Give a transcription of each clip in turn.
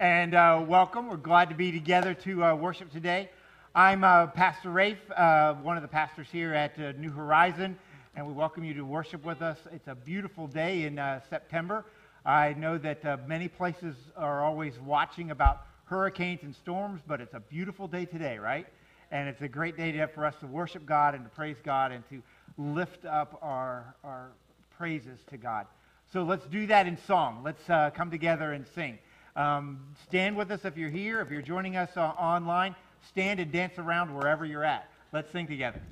and uh, welcome. We're glad to be together to uh, worship today. I'm uh, Pastor Rafe, uh, one of the pastors here at uh, New Horizon, and we welcome you to worship with us. It's a beautiful day in uh, September. I know that many places are always watching about hurricanes and storms, but it's a beautiful day today, right? And it's a great day to, for us to worship God and to praise God and to lift up our, our praises to God. So let's do that in song. Let's come together and sing. Um, stand with us if you're here. If you're joining us uh, online, stand and dance around wherever you're at. Let's sing together.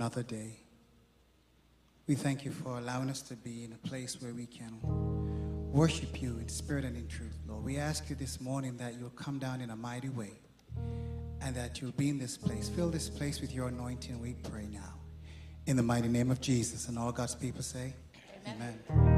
Another day. We thank you for allowing us to be in a place where we can worship you in spirit and in truth, Lord. We ask you this morning that you'll come down in a mighty way and that you'll be in this place. Fill this place with your anointing, we pray now. In the mighty name of Jesus. And all God's people say, Amen. Amen.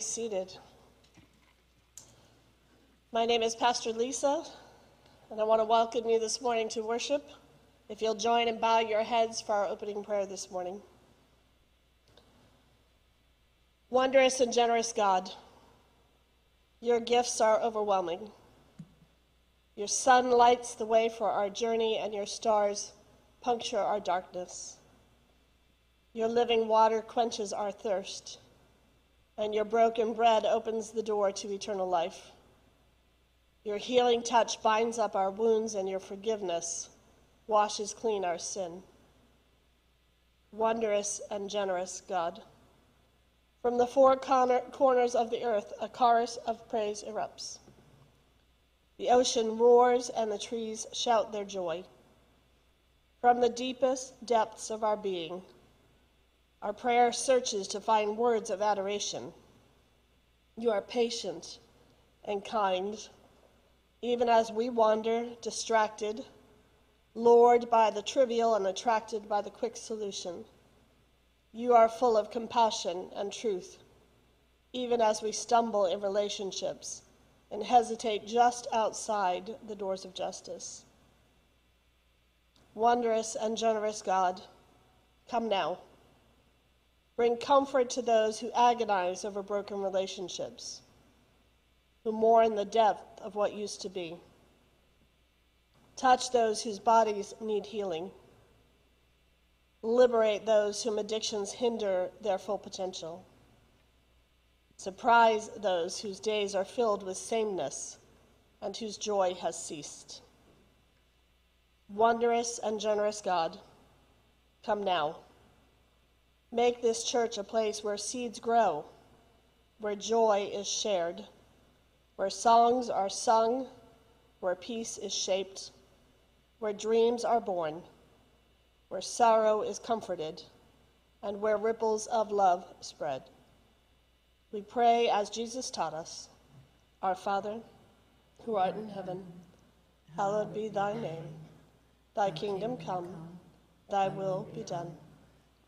Seated. My name is Pastor Lisa, and I want to welcome you this morning to worship. If you'll join and bow your heads for our opening prayer this morning. Wondrous and generous God, your gifts are overwhelming. Your sun lights the way for our journey, and your stars puncture our darkness. Your living water quenches our thirst and your broken bread opens the door to eternal life. Your healing touch binds up our wounds, and your forgiveness washes clean our sin. Wondrous and generous God. From the four corners of the earth, a chorus of praise erupts. The ocean roars, and the trees shout their joy. From the deepest depths of our being, our prayer searches to find words of adoration. You are patient and kind, even as we wander, distracted, lured by the trivial and attracted by the quick solution. You are full of compassion and truth, even as we stumble in relationships and hesitate just outside the doors of justice. Wondrous and generous God, come now. Bring comfort to those who agonize over broken relationships, who mourn the depth of what used to be. Touch those whose bodies need healing. Liberate those whom addictions hinder their full potential. Surprise those whose days are filled with sameness and whose joy has ceased. Wondrous and generous God, come now. Make this church a place where seeds grow, where joy is shared, where songs are sung, where peace is shaped, where dreams are born, where sorrow is comforted, and where ripples of love spread. We pray as Jesus taught us Our Father, who art in heaven, hallowed be thy name. Thy kingdom come, thy will be done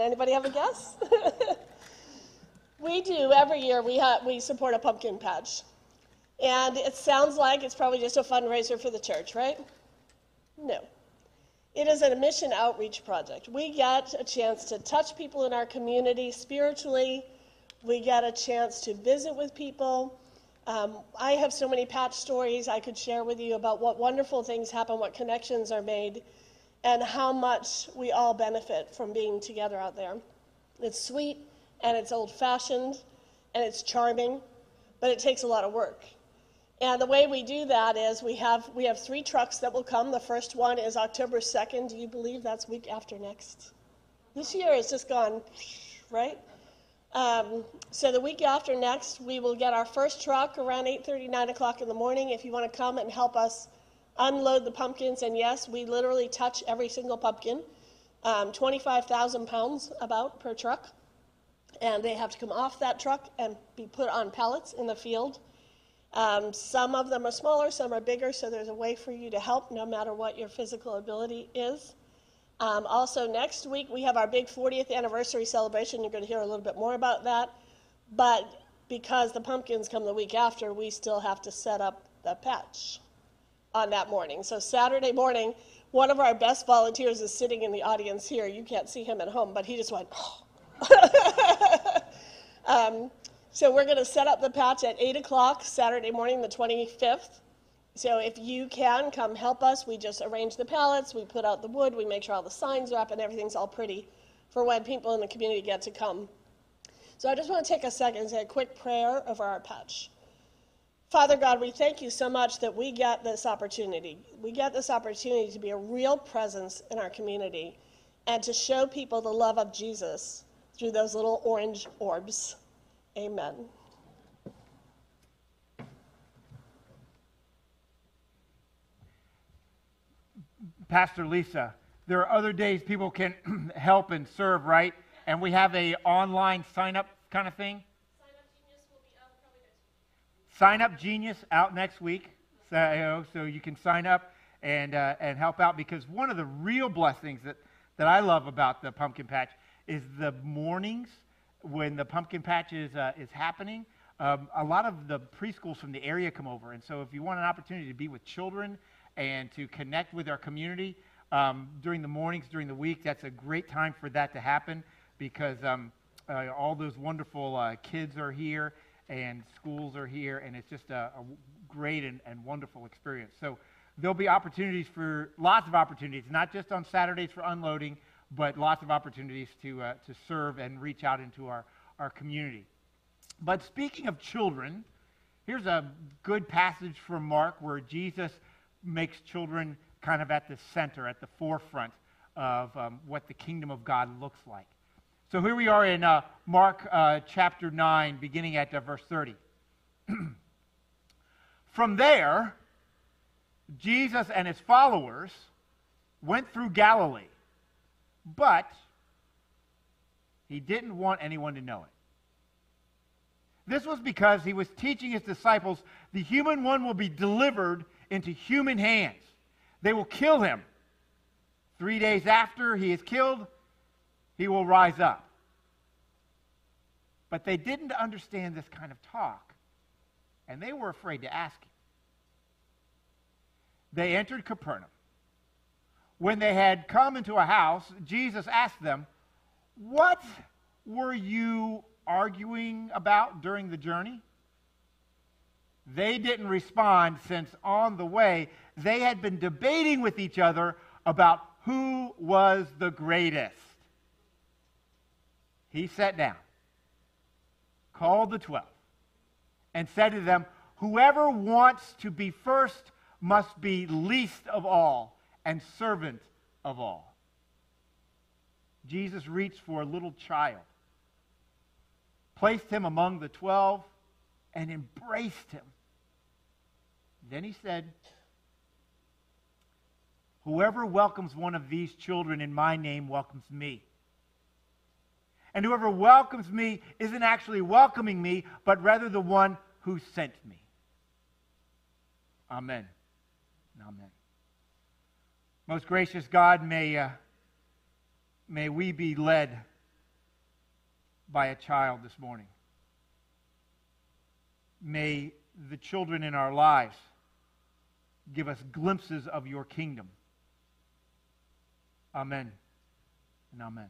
Anybody have a guess? we do every year. We we support a pumpkin patch, and it sounds like it's probably just a fundraiser for the church, right? No. It is a mission outreach project. We get a chance to touch people in our community spiritually. We get a chance to visit with people. Um, I have so many patch stories I could share with you about what wonderful things happen, what connections are made, and how much we all benefit from being together out there. It's sweet and it's old fashioned and it's charming, but it takes a lot of work. And the way we do that is we have we have three trucks that will come. The first one is October 2nd. Do you believe that's week after next? This year has just gone, right? Um, so the week after next, we will get our first truck around 8:30, 9 o'clock in the morning. If you want to come and help us unload the pumpkins, and yes, we literally touch every single pumpkin, um, 25,000 pounds about per truck, and they have to come off that truck and be put on pallets in the field. Um, some of them are smaller, some are bigger, so there's a way for you to help no matter what your physical ability is. Um, also, next week we have our big 40th anniversary celebration. You're going to hear a little bit more about that. But because the pumpkins come the week after, we still have to set up the patch on that morning. So, Saturday morning, one of our best volunteers is sitting in the audience here. You can't see him at home, but he just went, oh. um, so, we're going to set up the patch at 8 o'clock Saturday morning, the 25th. So if you can come help us, we just arrange the pallets, we put out the wood, we make sure all the signs are up and everything's all pretty for when people in the community get to come. So I just want to take a second and say a quick prayer over our patch. Father God, we thank you so much that we get this opportunity. We get this opportunity to be a real presence in our community and to show people the love of Jesus through those little orange orbs. Amen. Pastor Lisa, there are other days people can help and serve, right? And we have a online sign up kind of thing. Sign up Genius out next week, so, you, know, so you can sign up and uh, and help out because one of the real blessings that that I love about the pumpkin patch is the mornings when the pumpkin patch is uh, is happening. Um, a lot of the preschools from the area come over, and so if you want an opportunity to be with children and to connect with our community um, during the mornings, during the week, that's a great time for that to happen because um, uh, all those wonderful uh, kids are here and schools are here, and it's just a, a great and, and, wonderful experience. So there'll be opportunities for lots of opportunities, not just on Saturdays for unloading, but lots of opportunities to, uh, to serve and reach out into our, our community. But speaking of children, here's a good passage from Mark where Jesus makes children kind of at the center, at the forefront of um, what the kingdom of God looks like. So here we are in uh, Mark uh, chapter 9, beginning at uh, verse 30. From there, Jesus and his followers went through Galilee, but he didn't want anyone to know it. This was because he was teaching his disciples the human one will be delivered into human hands. They will kill him. Three days after he is killed, he will rise up. But they didn't understand this kind of talk, and they were afraid to ask him. They entered Capernaum. When they had come into a house, Jesus asked them, What were you arguing about during the journey? They didn't respond since on the way they had been debating with each other about who was the greatest. He sat down, called the twelve, and said to them, Whoever wants to be first must be least of all and servant of all. Jesus reached for a little child, placed him among the twelve, and embraced him. Then he said, Whoever welcomes one of these children in my name welcomes me. And whoever welcomes me isn't actually welcoming me, but rather the one who sent me. Amen. Amen. Most gracious God, may, uh, may we be led by a child this morning. May the children in our lives give us glimpses of your kingdom. Amen and amen.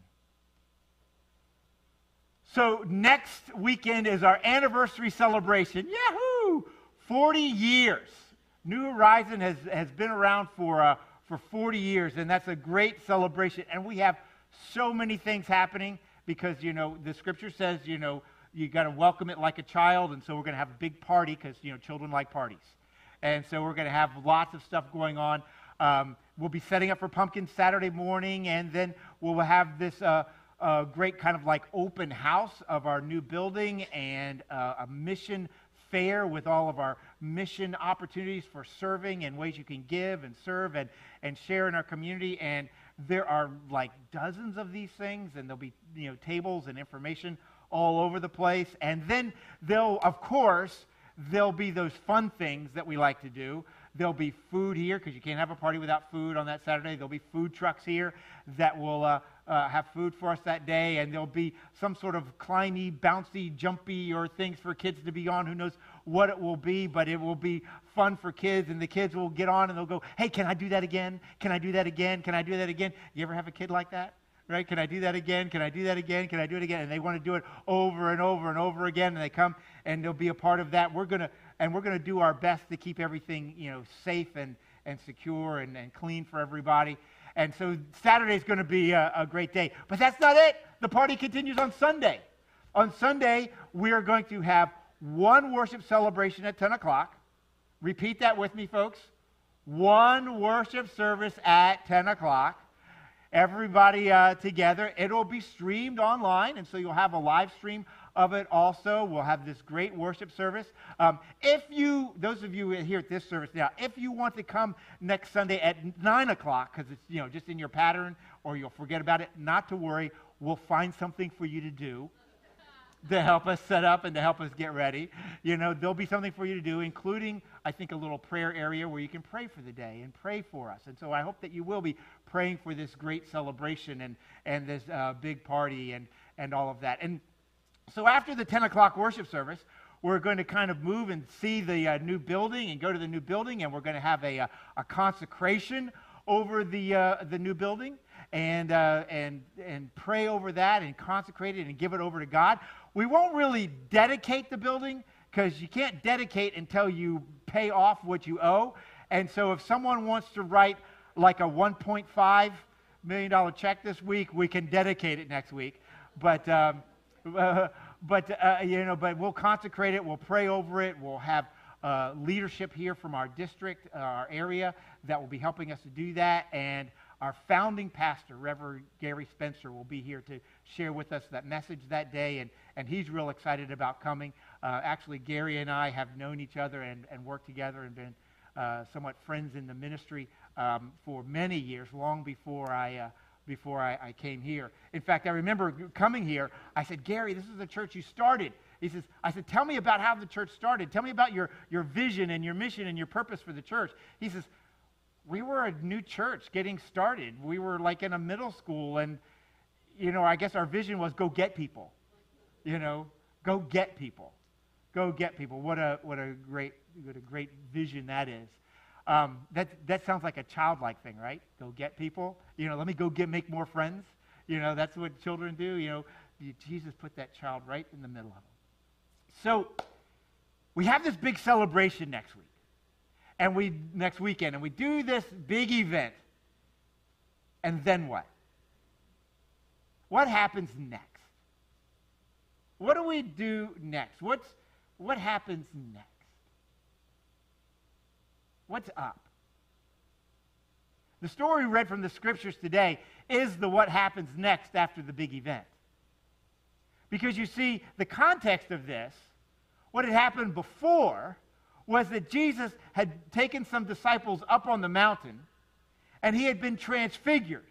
So, next weekend is our anniversary celebration. Yahoo! 40 years. New Horizon has, has been around for, uh, for 40 years, and that's a great celebration. And we have so many things happening because, you know, the scripture says, you know, you got to welcome it like a child, and so we're going to have a big party because, you know, children like parties. And so we're going to have lots of stuff going on. Um, we'll be setting up for pumpkin Saturday morning, and then we'll have this uh, uh, great kind of like open house of our new building and uh, a mission fair with all of our mission opportunities for serving and ways you can give and serve and, and share in our community. And there are like dozens of these things, and there'll be you know tables and information all over the place. And then there'll, of course, there'll be those fun things that we like to do. There'll be food here because you can't have a party without food on that Saturday. There'll be food trucks here that will uh, uh, have food for us that day, and there'll be some sort of climby, bouncy, jumpy, or things for kids to be on. Who knows what it will be, but it will be fun for kids, and the kids will get on and they'll go, Hey, can I do that again? Can I do that again? Can I do that again? You ever have a kid like that? Right? Can I do that again? Can I do that again? Can I do it again? And they want to do it over and over and over again, and they come and they'll be a part of that. We're gonna and we're gonna do our best to keep everything you know safe and and secure and, and clean for everybody. And so Saturday is going to be a, a great day. But that's not it. The party continues on Sunday. On Sunday, we are going to have one worship celebration at 10 o'clock. Repeat that with me, folks. One worship service at 10 o'clock. Everybody uh, together. It'll be streamed online, and so you'll have a live stream of it also. We'll have this great worship service. Um, if you, those of you here at this service now, if you want to come next Sunday at 9 o'clock, because it's, you know, just in your pattern or you'll forget about it, not to worry. We'll find something for you to do to help us set up and to help us get ready. You know, there'll be something for you to do, including, I think, a little prayer area where you can pray for the day and pray for us. And so I hope that you will be praying for this great celebration and, and this uh, big party and, and all of that. And so after the 10 o'clock worship service, we're going to kind of move and see the uh, new building and go to the new building, and we're going to have a, a, uh, a consecration over the, uh, the new building and, uh, and, and pray over that and consecrate it and give it over to God. We won't really dedicate the building because you can't dedicate until you pay off what you owe. And so if someone wants to write like a $1.5 million check this week, we can dedicate it next week. But. Um, but uh, you know, but we'll consecrate it. We'll pray over it. We'll have uh, leadership here from our district, uh, our area, that will be helping us to do that. And our founding pastor, Reverend Gary Spencer, will be here to share with us that message that day. And, and he's real excited about coming. Uh, actually, Gary and I have known each other and, and worked together and been uh, somewhat friends in the ministry um, for many years, long before I before I, I, came here. In fact, I remember coming here. I said, Gary, this is the church you started. He says, I said, tell me about how the church started. Tell me about your, your vision and your mission and your purpose for the church. He says, we were a new church getting started. We were like in a middle school, and, you know, I guess our vision was go get people. You know, go get people. Go get people. What a, what a, great, what a great vision that is. Um, that, that sounds like a childlike thing, right? Go get people. You know, let me go get make more friends. You know, that's what children do. You know, Jesus put that child right in the middle of them. So we have this big celebration next week, and we next weekend, and we do this big event. And then what? What happens next? What do we do next? What's, what happens next? What's up? The story we read from the scriptures today is the what happens next after the big event. Because you see, the context of this, what had happened before, was that Jesus had taken some disciples up on the mountain and he had been transfigured.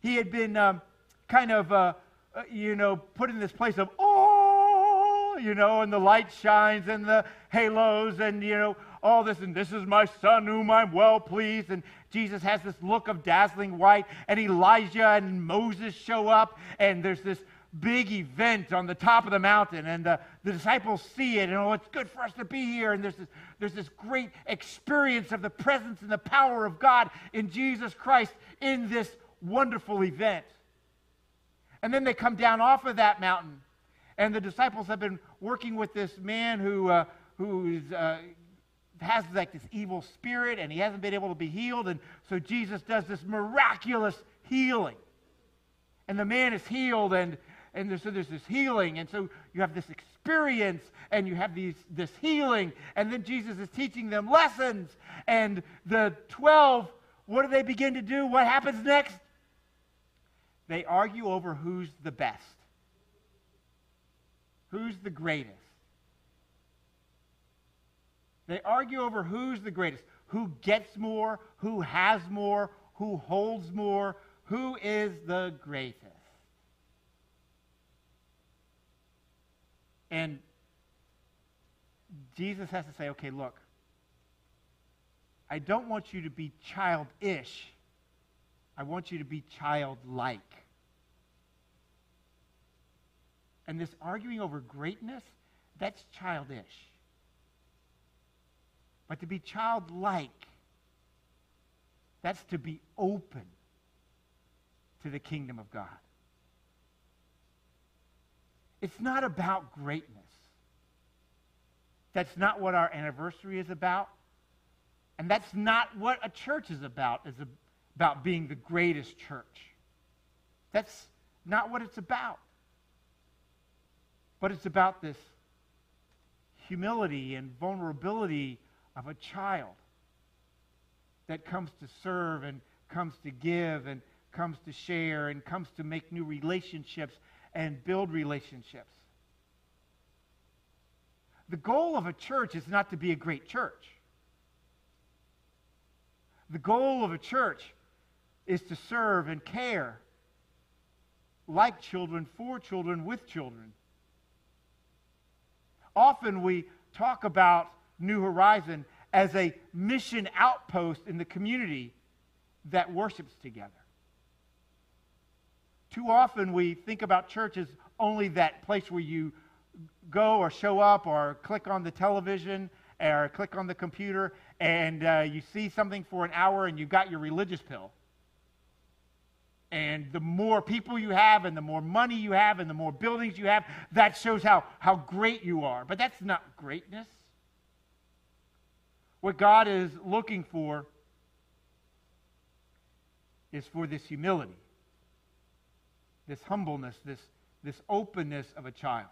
He had been um, kind of, uh, uh, you know, put in this place of, you know, and the light shines and the halos and, you know, all this. And this is my son whom I'm well pleased. And Jesus has this look of dazzling white. And Elijah and Moses show up. And there's this big event on the top of the mountain. And the, the disciples see it. And, oh, it's good for us to be here. And there's this, there's this great experience of the presence and the power of God in Jesus Christ in this wonderful event. And then they come down off of that mountain. And the disciples have been working with this man who, uh, who's, uh, has like this evil spirit and he hasn't been able to be healed. And so Jesus does this miraculous healing. And the man is healed and, and there's, so there's this healing. And so you have this experience and you have these, this healing. And then Jesus is teaching them lessons. And the 12, what do they begin to do? What happens next? They argue over who's the best. Who's the greatest? They argue over who's the greatest, who gets more, who has more, who holds more, who is the greatest. And Jesus has to say, okay, look, I don't want you to be childish. I want you to be childlike. And this arguing over greatness, that's childish. But to be childlike, that's to be open to the kingdom of God. It's not about greatness. That's not what our anniversary is about. And that's not what a church is about, is about being the greatest church. That's not what it's about. But it's about this humility and vulnerability of a child that comes to serve and comes to give and comes to share and comes to make new relationships and build relationships. The goal of a church is not to be a great church. The goal of a church is to serve and care like children, for children, with children. Often we talk about New Horizon as a mission outpost in the community that worships together. Too often we think about church as only that place where you go or show up or click on the television or click on the computer and uh, you see something for an hour and you got your religious pill. And the more people you have, and the more money you have, and the more buildings you have, that shows how, how great you are. But that's not greatness. What God is looking for is for this humility, this humbleness, this, this openness of a child.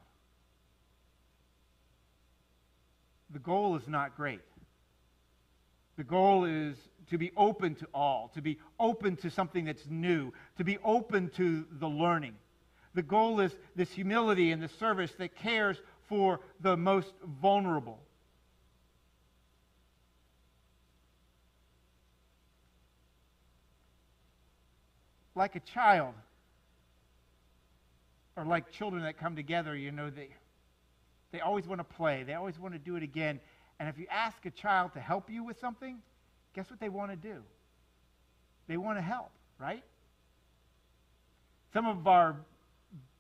The goal is not great. The goal is to be open to all, to be open to something that's new, to be open to the learning. The goal is this humility and the service that cares for the most vulnerable. Like a child, or like children that come together, you know, they, they always want to play, they always want to do it again. And if you ask a child to help you with something, guess what they want to do? They want to help, right? Some of our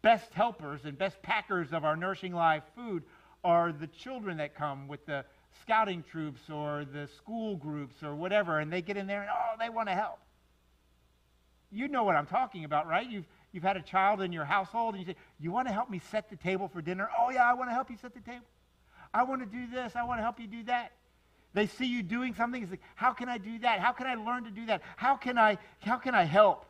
best helpers and best packers of our Nourishing Live food are the children that come with the scouting troops or the school groups or whatever, and they get in there and, oh, they want to help. You know what I'm talking about, right? You've, you've had a child in your household and you say, You want to help me set the table for dinner? Oh, yeah, I want to help you set the table. I want to do this. I want to help you do that. They see you doing something. It's like, how can I do that? How can I learn to do that? How can I, how can I help?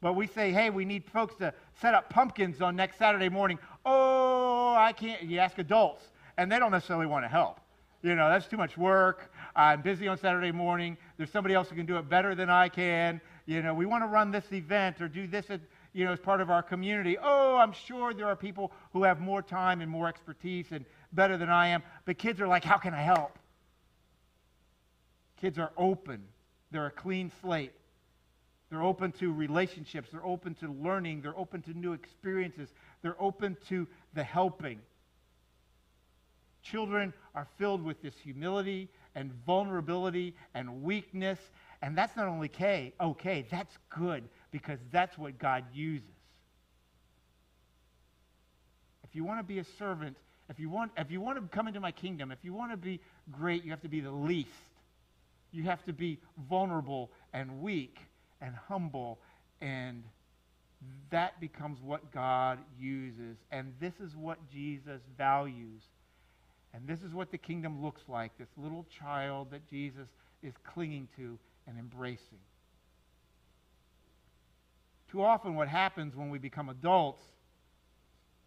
But we say, hey, we need folks to set up pumpkins on next Saturday morning. Oh, I can't. You ask adults, and they don't necessarily want to help. You know, that's too much work. I'm busy on Saturday morning. There's somebody else who can do it better than I can. You know, we want to run this event or do this you know, as part of our community. Oh, I'm sure there are people who have more time and more expertise and better than I am. But kids are like, how can I help? Kids are open. They're a clean slate. They're open to relationships. They're open to learning. They're open to new experiences. They're open to the helping. Children are filled with this humility and vulnerability and weakness. And that's not only okay, okay, that's good because that's what God uses. If you want to be a servant, if you want, if you want to come into my kingdom, if you want to be great, you have to be the least. You have to be vulnerable and weak and humble and that becomes what God uses. And this is what Jesus values. And this is what the kingdom looks like this little child that Jesus is clinging to and embracing. Too often, what happens when we become adults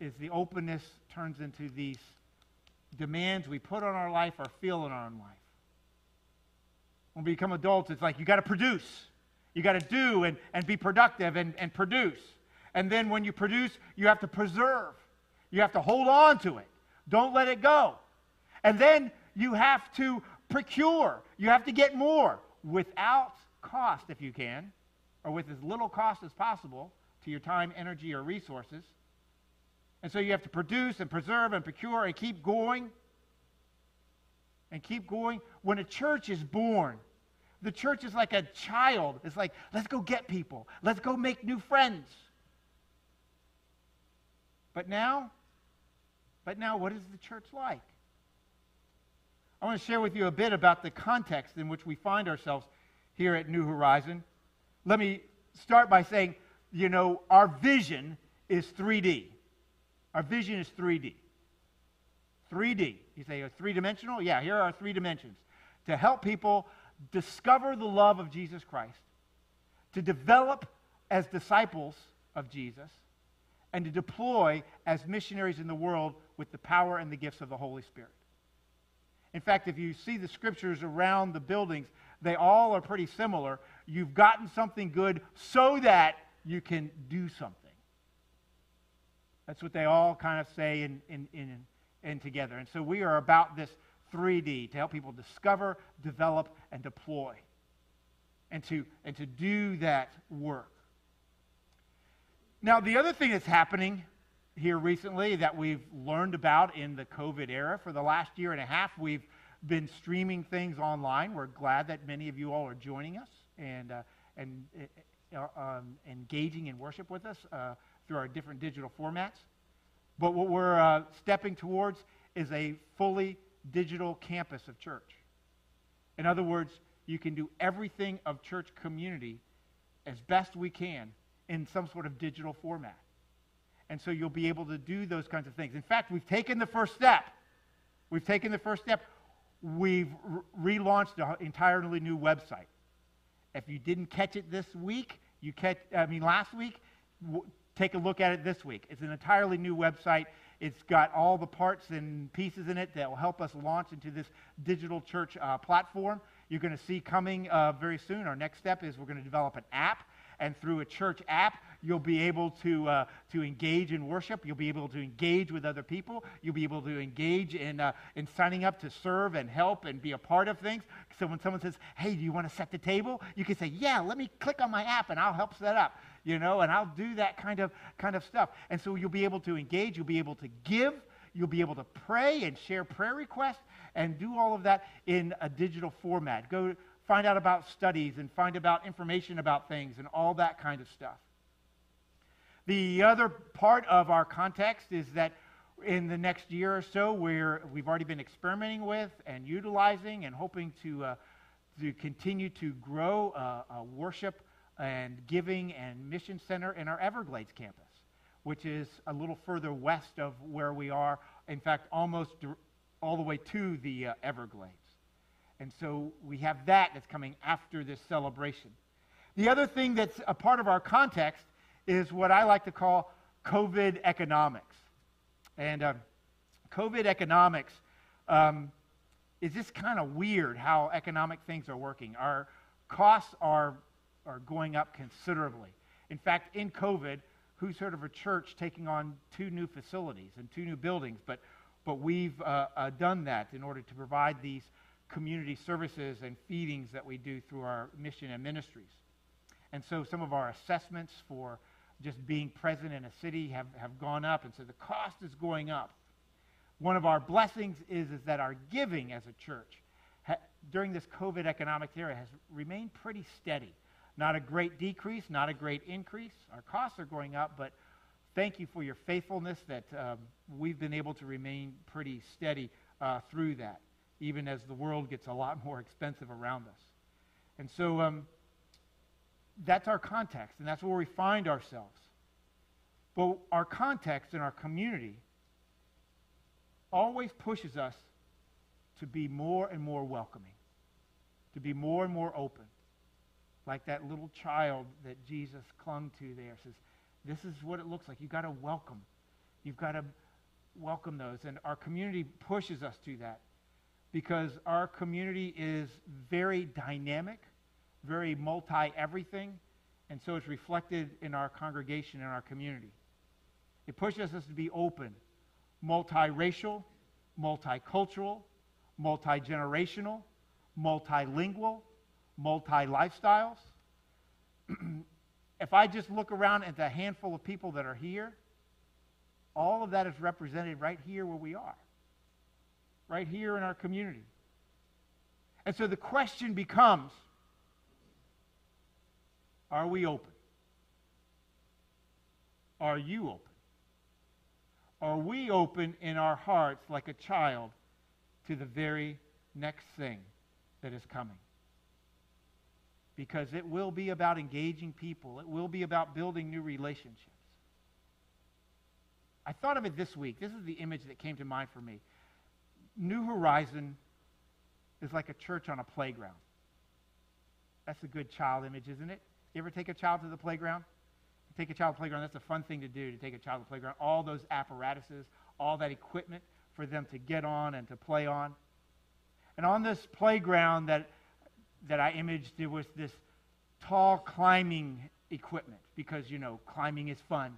is the openness turns into these demands we put on our life or feel in our own life. When we become adults, it's like you got to produce. You got to do and, and be productive and, and produce. And then when you produce, you have to preserve. You have to hold on to it. Don't let it go. And then you have to procure. You have to get more without cost, if you can, or with as little cost as possible to your time, energy, or resources. And so you have to produce and preserve and procure and keep going and keep going. When a church is born, the church is like a child. It's like, let's go get people, let's go make new friends. But now, but now, what is the church like? I want to share with you a bit about the context in which we find ourselves here at New Horizon. Let me start by saying, you know, our vision is 3D. Our vision is 3D. 3D. You say, oh, three dimensional? Yeah, here are three dimensions. To help people discover the love of Jesus Christ, to develop as disciples of Jesus, and to deploy as missionaries in the world with the power and the gifts of the Holy Spirit. In fact, if you see the scriptures around the buildings, they all are pretty similar. You've gotten something good so that you can do something. That's what they all kind of say in, in, in, in together. And so we are about this 3D to help people discover, develop, and deploy, and to, and to do that work. Now, the other thing that's happening here recently that we've learned about in the COVID era for the last year and a half, we've been streaming things online. We're glad that many of you all are joining us and, uh, and uh, um, engaging in worship with us uh, through our different digital formats. But what we're uh, stepping towards is a fully digital campus of church. In other words, you can do everything of church community as best we can in some sort of digital format. And so you'll be able to do those kinds of things. In fact, we've taken the first step. We've taken the first step. We've re- relaunched an entirely new website. If you didn't catch it this week, you catch, I mean, last week, w- take a look at it this week. It's an entirely new website. It's got all the parts and pieces in it that will help us launch into this digital church uh, platform. You're going to see coming uh, very soon. Our next step is we're going to develop an app, and through a church app, you'll be able to, uh, to engage in worship. You'll be able to engage with other people. You'll be able to engage in, uh, in signing up to serve and help and be a part of things. So when someone says, hey, do you want to set the table? You can say, yeah, let me click on my app and I'll help set up you know, and I'll do that kind of kind of stuff. And so you'll be able to engage, you'll be able to give, you'll be able to pray and share prayer requests and do all of that in a digital format. Go find out about studies and find about information about things and all that kind of stuff. The other part of our context is that in the next year or so, we've already been experimenting with and utilizing and hoping to, uh, to continue to grow uh, worship and Giving and Mission Center in our Everglades campus, which is a little further west of where we are, in fact, almost all the way to the uh, Everglades. And so we have that that's coming after this celebration. The other thing that's a part of our context is what I like to call COVID economics. And uh, COVID economics um, is just kind of weird how economic things are working. Our costs are are going up considerably. In fact, in COVID, who's heard of a church taking on two new facilities and two new buildings? But, but we've uh, uh, done that in order to provide these community services and feedings that we do through our mission and ministries. And so some of our assessments for just being present in a city have, have gone up, and so the cost is going up. One of our blessings is, is that our giving as a church ha- during this COVID economic era has remained pretty steady. Not a great decrease, not a great increase. Our costs are going up, but thank you for your faithfulness that um, we've been able to remain pretty steady uh, through that, even as the world gets a lot more expensive around us. And so um, that's our context, and that's where we find ourselves. But our context and our community always pushes us to be more and more welcoming, to be more and more open. Like that little child that Jesus clung to there says, This is what it looks like. You've got to welcome. You've got to welcome those. And our community pushes us to that because our community is very dynamic, very multi everything, and so it's reflected in our congregation and our community. It pushes us to be open, multiracial, multicultural, multi generational, multilingual, multi lifestyles. if I just look around at the handful of people that are here, all of that is represented right here where we are, right here in our community. And so the question becomes are we open? Are you open? Are we open in our hearts like a child to the very next thing that is coming? Because it will be about engaging people, it will be about building new relationships. I thought of it this week. This is the image that came to mind for me. New Horizon is like a church on a playground. That's a good child image, isn't it? You ever take a child to the playground? Take a child to the playground. That's a fun thing to do, to take a child to the playground. All those apparatuses, all that equipment for them to get on and to play on. And on this playground that, that I imaged, there was this tall climbing equipment because, you know, climbing is fun.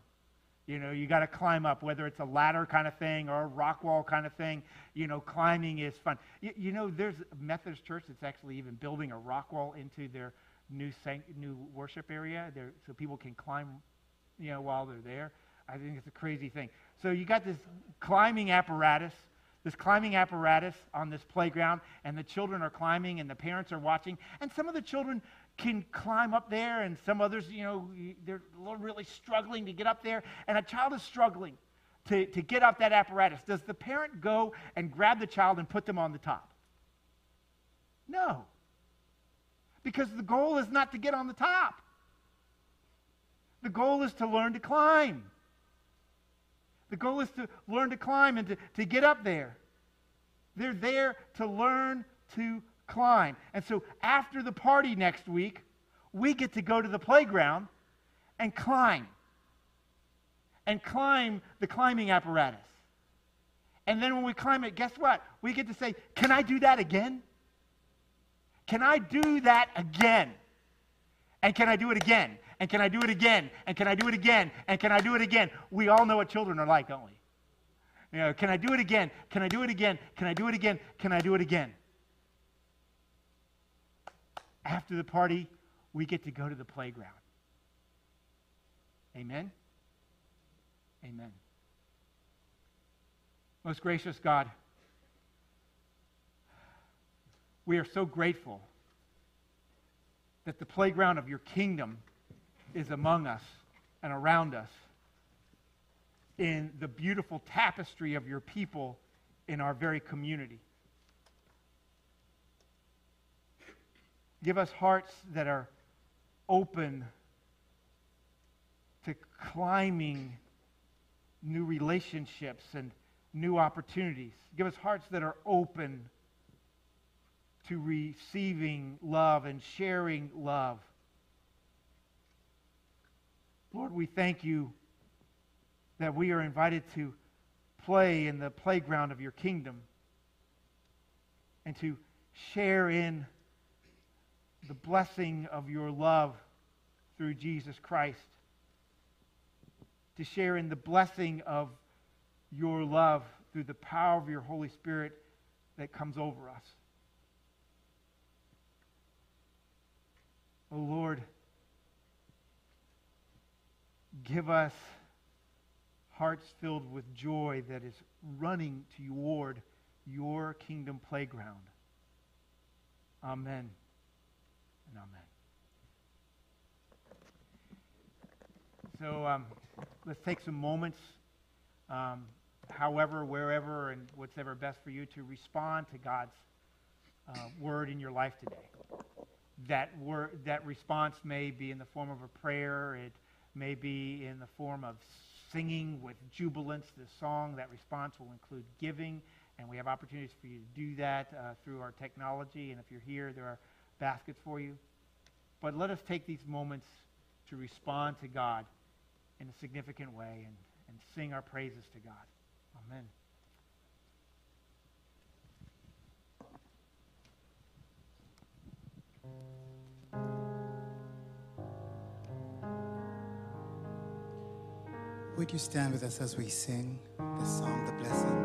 You know, you got to climb up, whether it's a ladder kind of thing or a rock wall kind of thing. You know, climbing is fun. You, you know, there's a Methodist church that's actually even building a rock wall into their new new worship area there, so people can climb, you know, while they're there. I think it's a crazy thing. So you got this climbing apparatus, this climbing apparatus on this playground, and the children are climbing, and the parents are watching, and some of the children can climb up there, and some others, you know, they're really struggling to get up there, and a child is struggling to, to get up that apparatus. Does the parent go and grab the child and put them on the top? No. Because the goal is not to get on the top. The goal is to learn to climb. The goal is to learn to climb and to, to get up there. They're there to learn to climb. And so after the party next week, we get to go to the playground and climb. And climb the climbing apparatus. And then when we climb it, guess what? We get to say, Can I do that again? Can I do that again? And can I do it again? And can I do it again? And can I do it again? And can I do it again? We all know what children are like, don't we? You know, can I do it again? Can I do it again? Can I do it again? Can I do it again? After the party, we get to go to the playground. Amen? Amen. Most gracious God, we are so grateful that the playground of your kingdom is among us and around us in the beautiful tapestry of your people in our very community. Give us hearts that are open to climbing new relationships and new opportunities. Give us hearts that are open to receiving love and sharing love. Lord, we thank you that we are invited to play in the playground of your kingdom and to share in the blessing of your love through Jesus Christ, to share in the blessing of your love through the power of your Holy Spirit that comes over us. Oh Lord, give us hearts filled with joy that is running toward your kingdom playground. Amen and amen. So um, let's take some moments, um, however, wherever, and whatever best for you to respond to God's uh, word in your life today. That word, that response may be in the form of a prayer. It may be in the form of singing with jubilance the song. That response will include giving, and we have opportunities for you to do that uh, through our technology. And if you're here, there are baskets for you. But let us take these moments to respond to God in a significant way and, and sing our praises to God. Amen. Would you stand with us as we sing the song, The Blessing?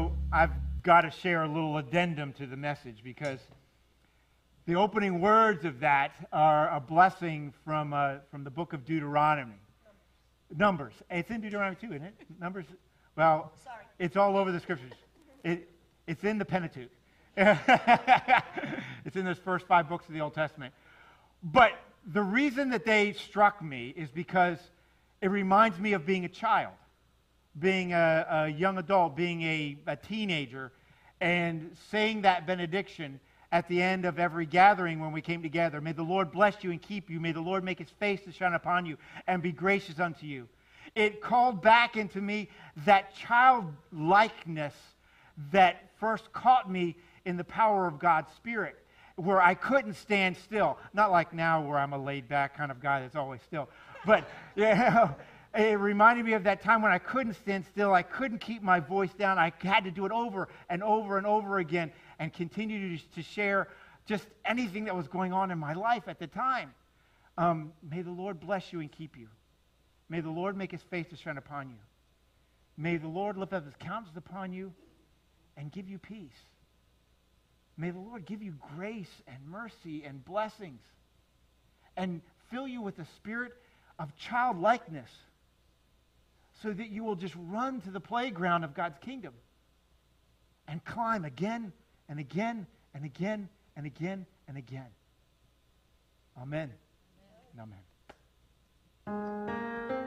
So I've got to share a little addendum to the message because the opening words of that are a blessing from, uh, from the book of Deuteronomy. Numbers. It's in Deuteronomy too, isn't it? Numbers. Well, Sorry. it's all over the scriptures. It, it's in the Pentateuch. it's in those first five books of the Old Testament. But the reason that they struck me is because it reminds me of being a child, being a, a young adult, being a, a teenager, and saying that benediction at the end of every gathering when we came together. May the Lord bless you and keep you. May the Lord make his face to shine upon you and be gracious unto you. It called back into me that childlikeness that first caught me in the power of God's Spirit, where I couldn't stand still. Not like now, where I'm a laid back kind of guy that's always still. But, you know, it reminded me of that time when I couldn't stand still. I couldn't keep my voice down. I had to do it over and over and over again and continue to, to share just anything that was going on in my life at the time. Um, may the Lord bless you and keep you. May the Lord make his face to shine upon you. May the Lord lift up his countenance upon you and give you peace. May the Lord give you grace and mercy and blessings and fill you with the spirit of childlikeness so that you will just run to the playground of God's kingdom and climb again and again and again and again and again. Amen. Amen. Amen.